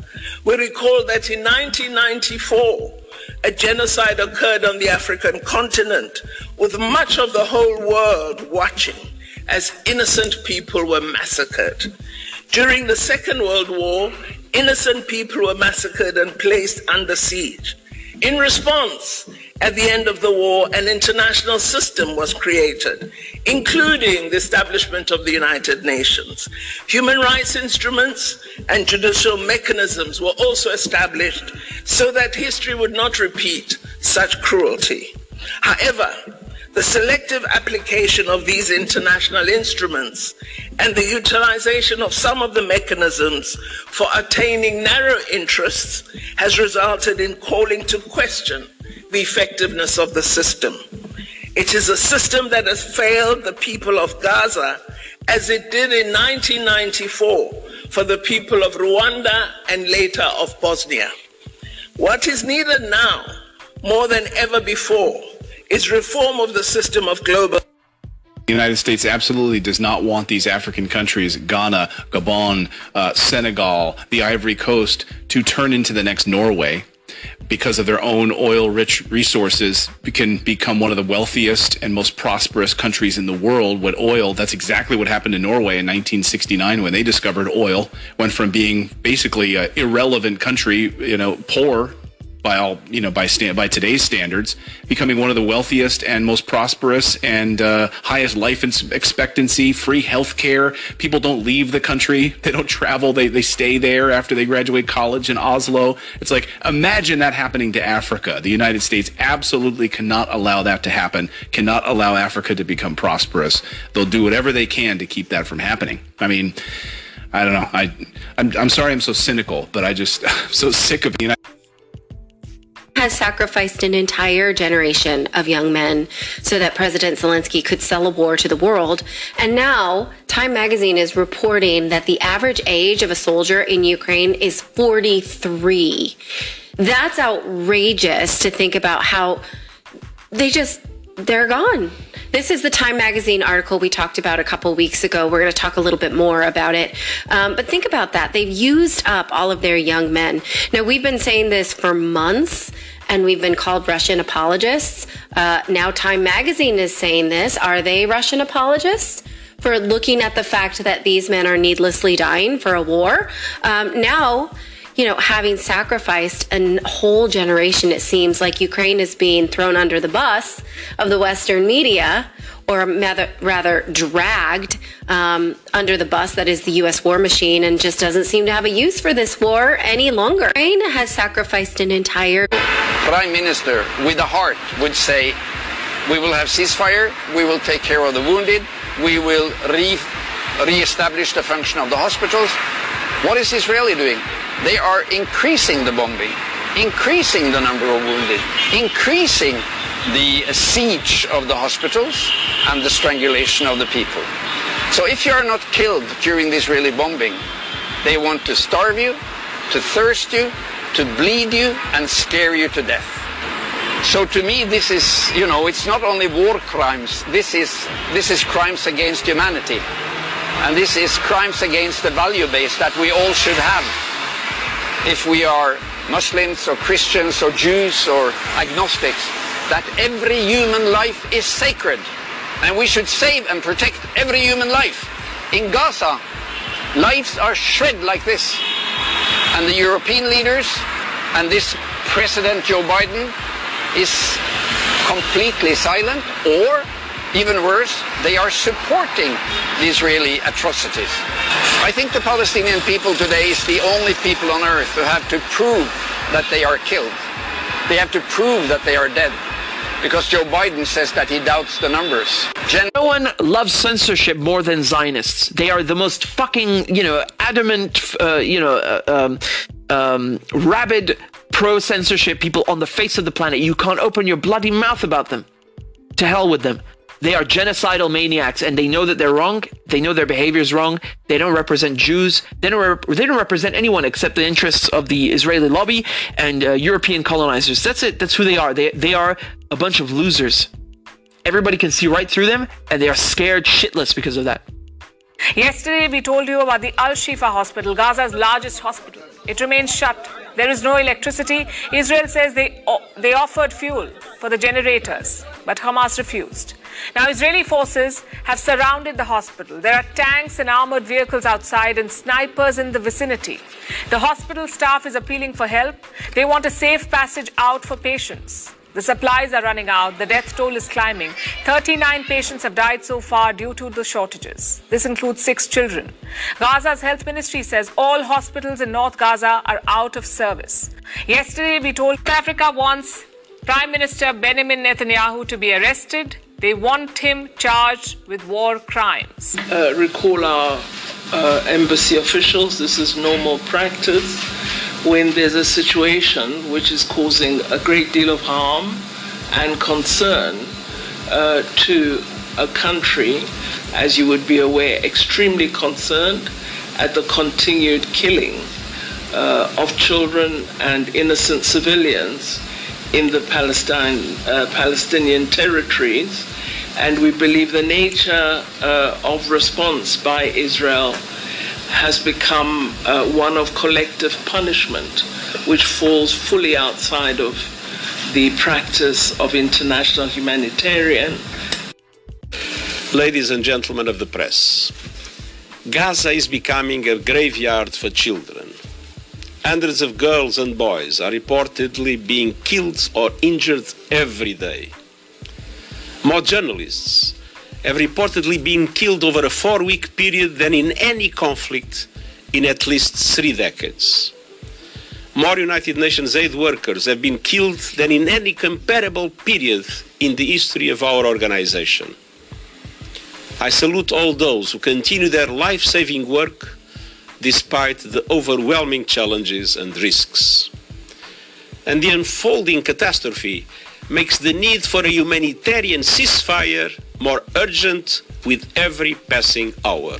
We recall that in 1994, a genocide occurred on the African continent with much of the whole world watching as innocent people were massacred. During the Second World War, innocent people were massacred and placed under siege. In response, at the end of the war, an international system was created, including the establishment of the United Nations. Human rights instruments and judicial mechanisms were also established so that history would not repeat such cruelty. However, the selective application of these international instruments and the utilization of some of the mechanisms for attaining narrow interests has resulted in calling to question the effectiveness of the system. It is a system that has failed the people of Gaza as it did in 1994 for the people of Rwanda and later of Bosnia. What is needed now, more than ever before, is reform of the system of global. The United States absolutely does not want these African countries, Ghana, Gabon, uh, Senegal, the Ivory Coast, to turn into the next Norway because of their own oil rich resources can become one of the wealthiest and most prosperous countries in the world with oil that's exactly what happened in norway in 1969 when they discovered oil went from being basically an irrelevant country you know poor by all you know by stand by today's standards, becoming one of the wealthiest and most prosperous and uh, highest life expectancy, free health care. People don't leave the country; they don't travel; they they stay there after they graduate college in Oslo. It's like imagine that happening to Africa. The United States absolutely cannot allow that to happen. Cannot allow Africa to become prosperous. They'll do whatever they can to keep that from happening. I mean. I don't know. I, I'm, I'm sorry I'm so cynical, but I just I'm so sick of the United has sacrificed an entire generation of young men so that President Zelensky could sell a war to the world. And now, Time magazine is reporting that the average age of a soldier in Ukraine is 43. That's outrageous to think about how they just, they're gone. This is the Time Magazine article we talked about a couple weeks ago. We're going to talk a little bit more about it. Um, but think about that. They've used up all of their young men. Now, we've been saying this for months and we've been called Russian apologists. Uh, now, Time Magazine is saying this. Are they Russian apologists? For looking at the fact that these men are needlessly dying for a war. Um, now, you know, having sacrificed a whole generation, it seems like Ukraine is being thrown under the bus of the Western media, or rather, rather dragged um, under the bus that is the U.S. war machine, and just doesn't seem to have a use for this war any longer. Ukraine has sacrificed an entire. Prime Minister, with a heart, would say, "We will have ceasefire. We will take care of the wounded. We will re re-establish the function of the hospitals." What is Israeli doing? They are increasing the bombing, increasing the number of wounded, increasing the siege of the hospitals and the strangulation of the people. So if you are not killed during the Israeli bombing, they want to starve you, to thirst you, to bleed you, and scare you to death. So to me, this is, you know, it's not only war crimes. This is, this is crimes against humanity. And this is crimes against the value base that we all should have if we are Muslims or Christians or Jews or agnostics, that every human life is sacred. And we should save and protect every human life. In Gaza, lives are shred like this. And the European leaders and this President Joe Biden is completely silent or even worse, they are supporting the Israeli atrocities. I think the Palestinian people today is the only people on earth who have to prove that they are killed. They have to prove that they are dead. Because Joe Biden says that he doubts the numbers. Gen- no one loves censorship more than Zionists. They are the most fucking, you know, adamant, uh, you know, uh, um, um, rabid pro censorship people on the face of the planet. You can't open your bloody mouth about them. To hell with them. They are genocidal maniacs, and they know that they're wrong. They know their behavior is wrong. They don't represent Jews. They don't. Rep- they don't represent anyone except the interests of the Israeli lobby and uh, European colonizers. That's it. That's who they are. They they are a bunch of losers. Everybody can see right through them, and they are scared shitless because of that. Yesterday, we told you about the Al Shifa Hospital, Gaza's largest hospital. It remains shut. There is no electricity. Israel says they, they offered fuel for the generators, but Hamas refused. Now, Israeli forces have surrounded the hospital. There are tanks and armored vehicles outside and snipers in the vicinity. The hospital staff is appealing for help. They want a safe passage out for patients. The supplies are running out. The death toll is climbing. 39 patients have died so far due to the shortages. This includes six children. Gaza's health ministry says all hospitals in North Gaza are out of service. Yesterday, we told Africa wants Prime Minister Benjamin Netanyahu to be arrested. They want him charged with war crimes. Uh, recall our uh, embassy officials. This is normal practice when there's a situation which is causing a great deal of harm and concern uh, to a country, as you would be aware, extremely concerned at the continued killing uh, of children and innocent civilians in the Palestine, uh, Palestinian territories. And we believe the nature uh, of response by Israel has become uh, one of collective punishment, which falls fully outside of the practice of international humanitarian. Ladies and gentlemen of the press, Gaza is becoming a graveyard for children. Hundreds of girls and boys are reportedly being killed or injured every day. More journalists have reportedly been killed over a four week period than in any conflict in at least three decades. More United Nations aid workers have been killed than in any comparable period in the history of our organization. I salute all those who continue their life saving work despite the overwhelming challenges and risks. And the unfolding catastrophe makes the need for a humanitarian ceasefire more urgent with every passing hour.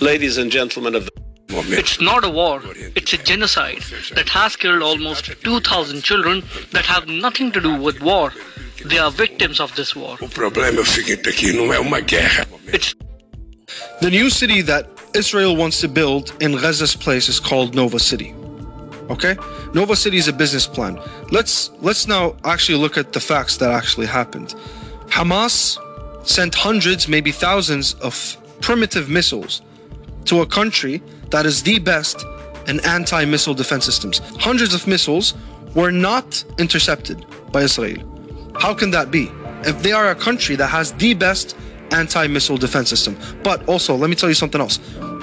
Ladies and gentlemen of the It's not a war, it's a genocide that has killed almost 2,000 children that have nothing to do with war. They are victims of this war. O problema fica aqui, não é uma guerra. The new city that Israel wants to build in Gaza's place is called Nova City. Okay? Nova City is a business plan. Let's let's now actually look at the facts that actually happened. Hamas sent hundreds, maybe thousands of primitive missiles to a country that is the best in anti-missile defense systems. Hundreds of missiles were not intercepted by Israel. How can that be? If they are a country that has the best anti-missile defense system. But also, let me tell you something else.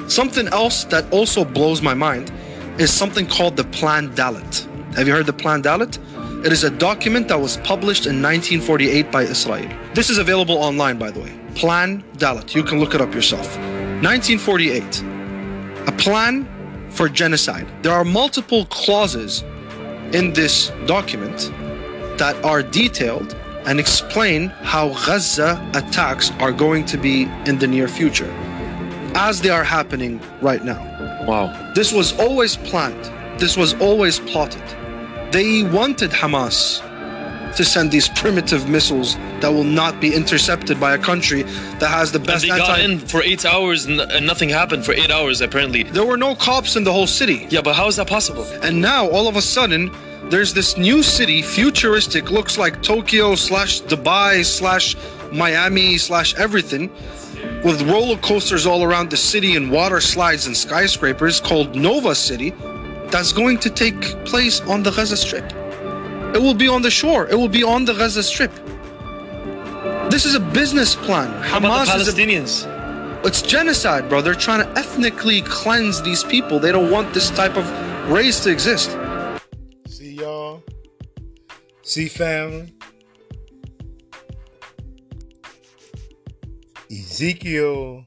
Something else that also blows my mind is something called the Plan Dalet. Have you heard the Plan Dalet? It is a document that was published in 1948 by Israel. This is available online, by the way. Plan Dalet. You can look it up yourself. 1948. A plan for genocide. There are multiple clauses in this document that are detailed and explain how Gaza attacks are going to be in the near future, as they are happening right now. Wow. This was always planned, this was always plotted. They wanted Hamas to send these primitive missiles that will not be intercepted by a country that has the And best they got in for eight hours and, and nothing happened for eight hours apparently. There were no cops in the whole city. Yeah, but how is that possible? And now all of a sudden, there's this new city, futuristic, looks like Tokyo slash Dubai slash Miami slash everything, with roller coasters all around the city and water slides and skyscrapers called Nova City, that's going to take place on the Gaza Strip. It will be on the shore. It will be on the Gaza Strip. This is a business plan. How about the Hamas a- Palestinians? it's genocide, bro. They're trying to ethnically cleanse these people. They don't want this type of race to exist. See y'all. See family. Ezekiel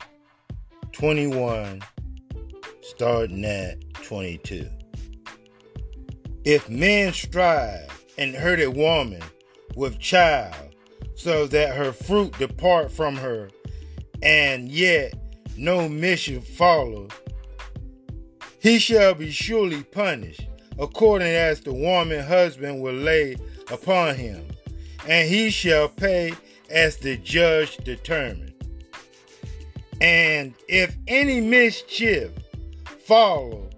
21, starting at 22. If men strive and hurt a woman with child, so that her fruit depart from her, and yet no mischief follow, he shall be surely punished, according as the woman husband will lay upon him, and he shall pay as the judge determined. And if any mischief follow,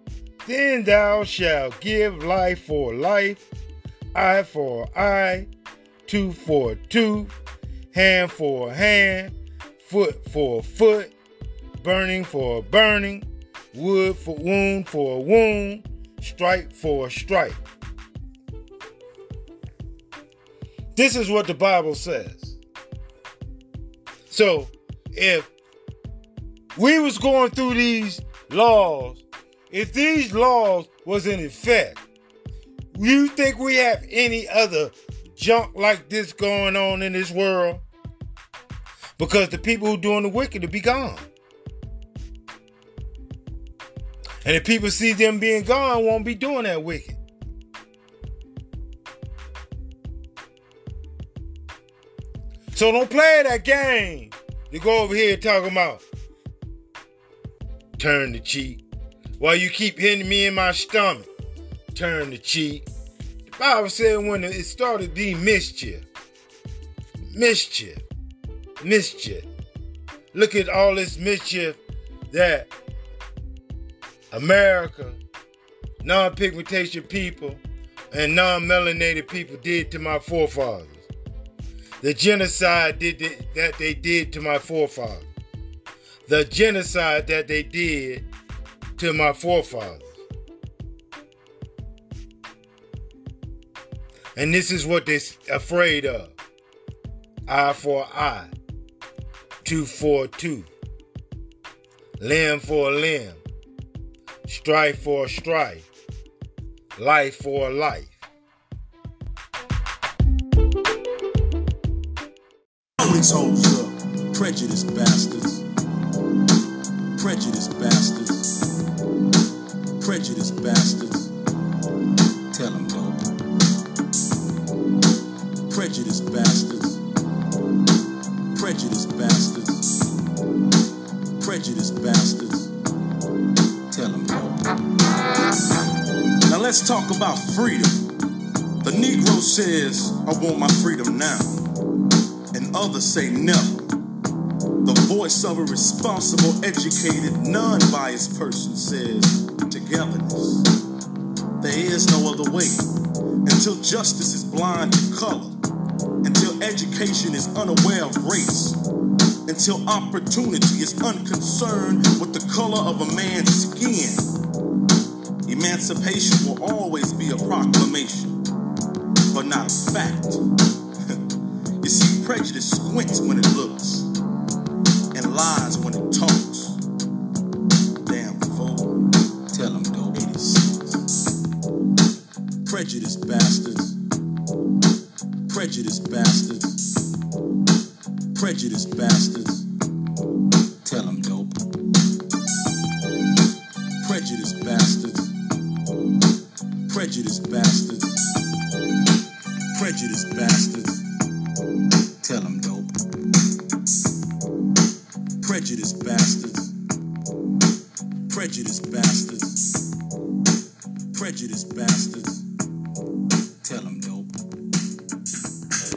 then thou shalt give life for life, eye for eye, tooth for tooth, hand for hand, foot for foot, burning for burning, wood for wound for wound, stripe for stripe. This is what the Bible says. So if we was going through these laws, if these laws was in effect, you think we have any other junk like this going on in this world? Because the people who doing the wicked will be gone. And if people see them being gone, won't be doing that wicked. So don't play that game. You go over here talking about turn the cheek. While you keep hitting me in my stomach, turn the cheek. The Bible said when it started the mischief, mischief, mischief. Look at all this mischief that America, non-pigmentation people, and non-melanated people did to my forefathers. The genocide did that they did to my forefathers. The genocide that they did to my forefathers. And this is what they're afraid of. Eye for eye. Two for two. Limb for limb. Strife for strife. Life for life. These hoes up. Prejudice bastards. Prejudice bastards. Prejudice bastards. Tell them dope. Prejudice bastards. Prejudice bastards. Prejudice bastards. Tell them dope. Now let's talk about freedom. The Negro says, I want my freedom now. And others say never voice of a responsible, educated, non biased person says togetherness. There is no other way. Until justice is blind to color, until education is unaware of race, until opportunity is unconcerned with the color of a man's skin, emancipation will always be a proclamation, but not a fact. you see, prejudice squints when it looks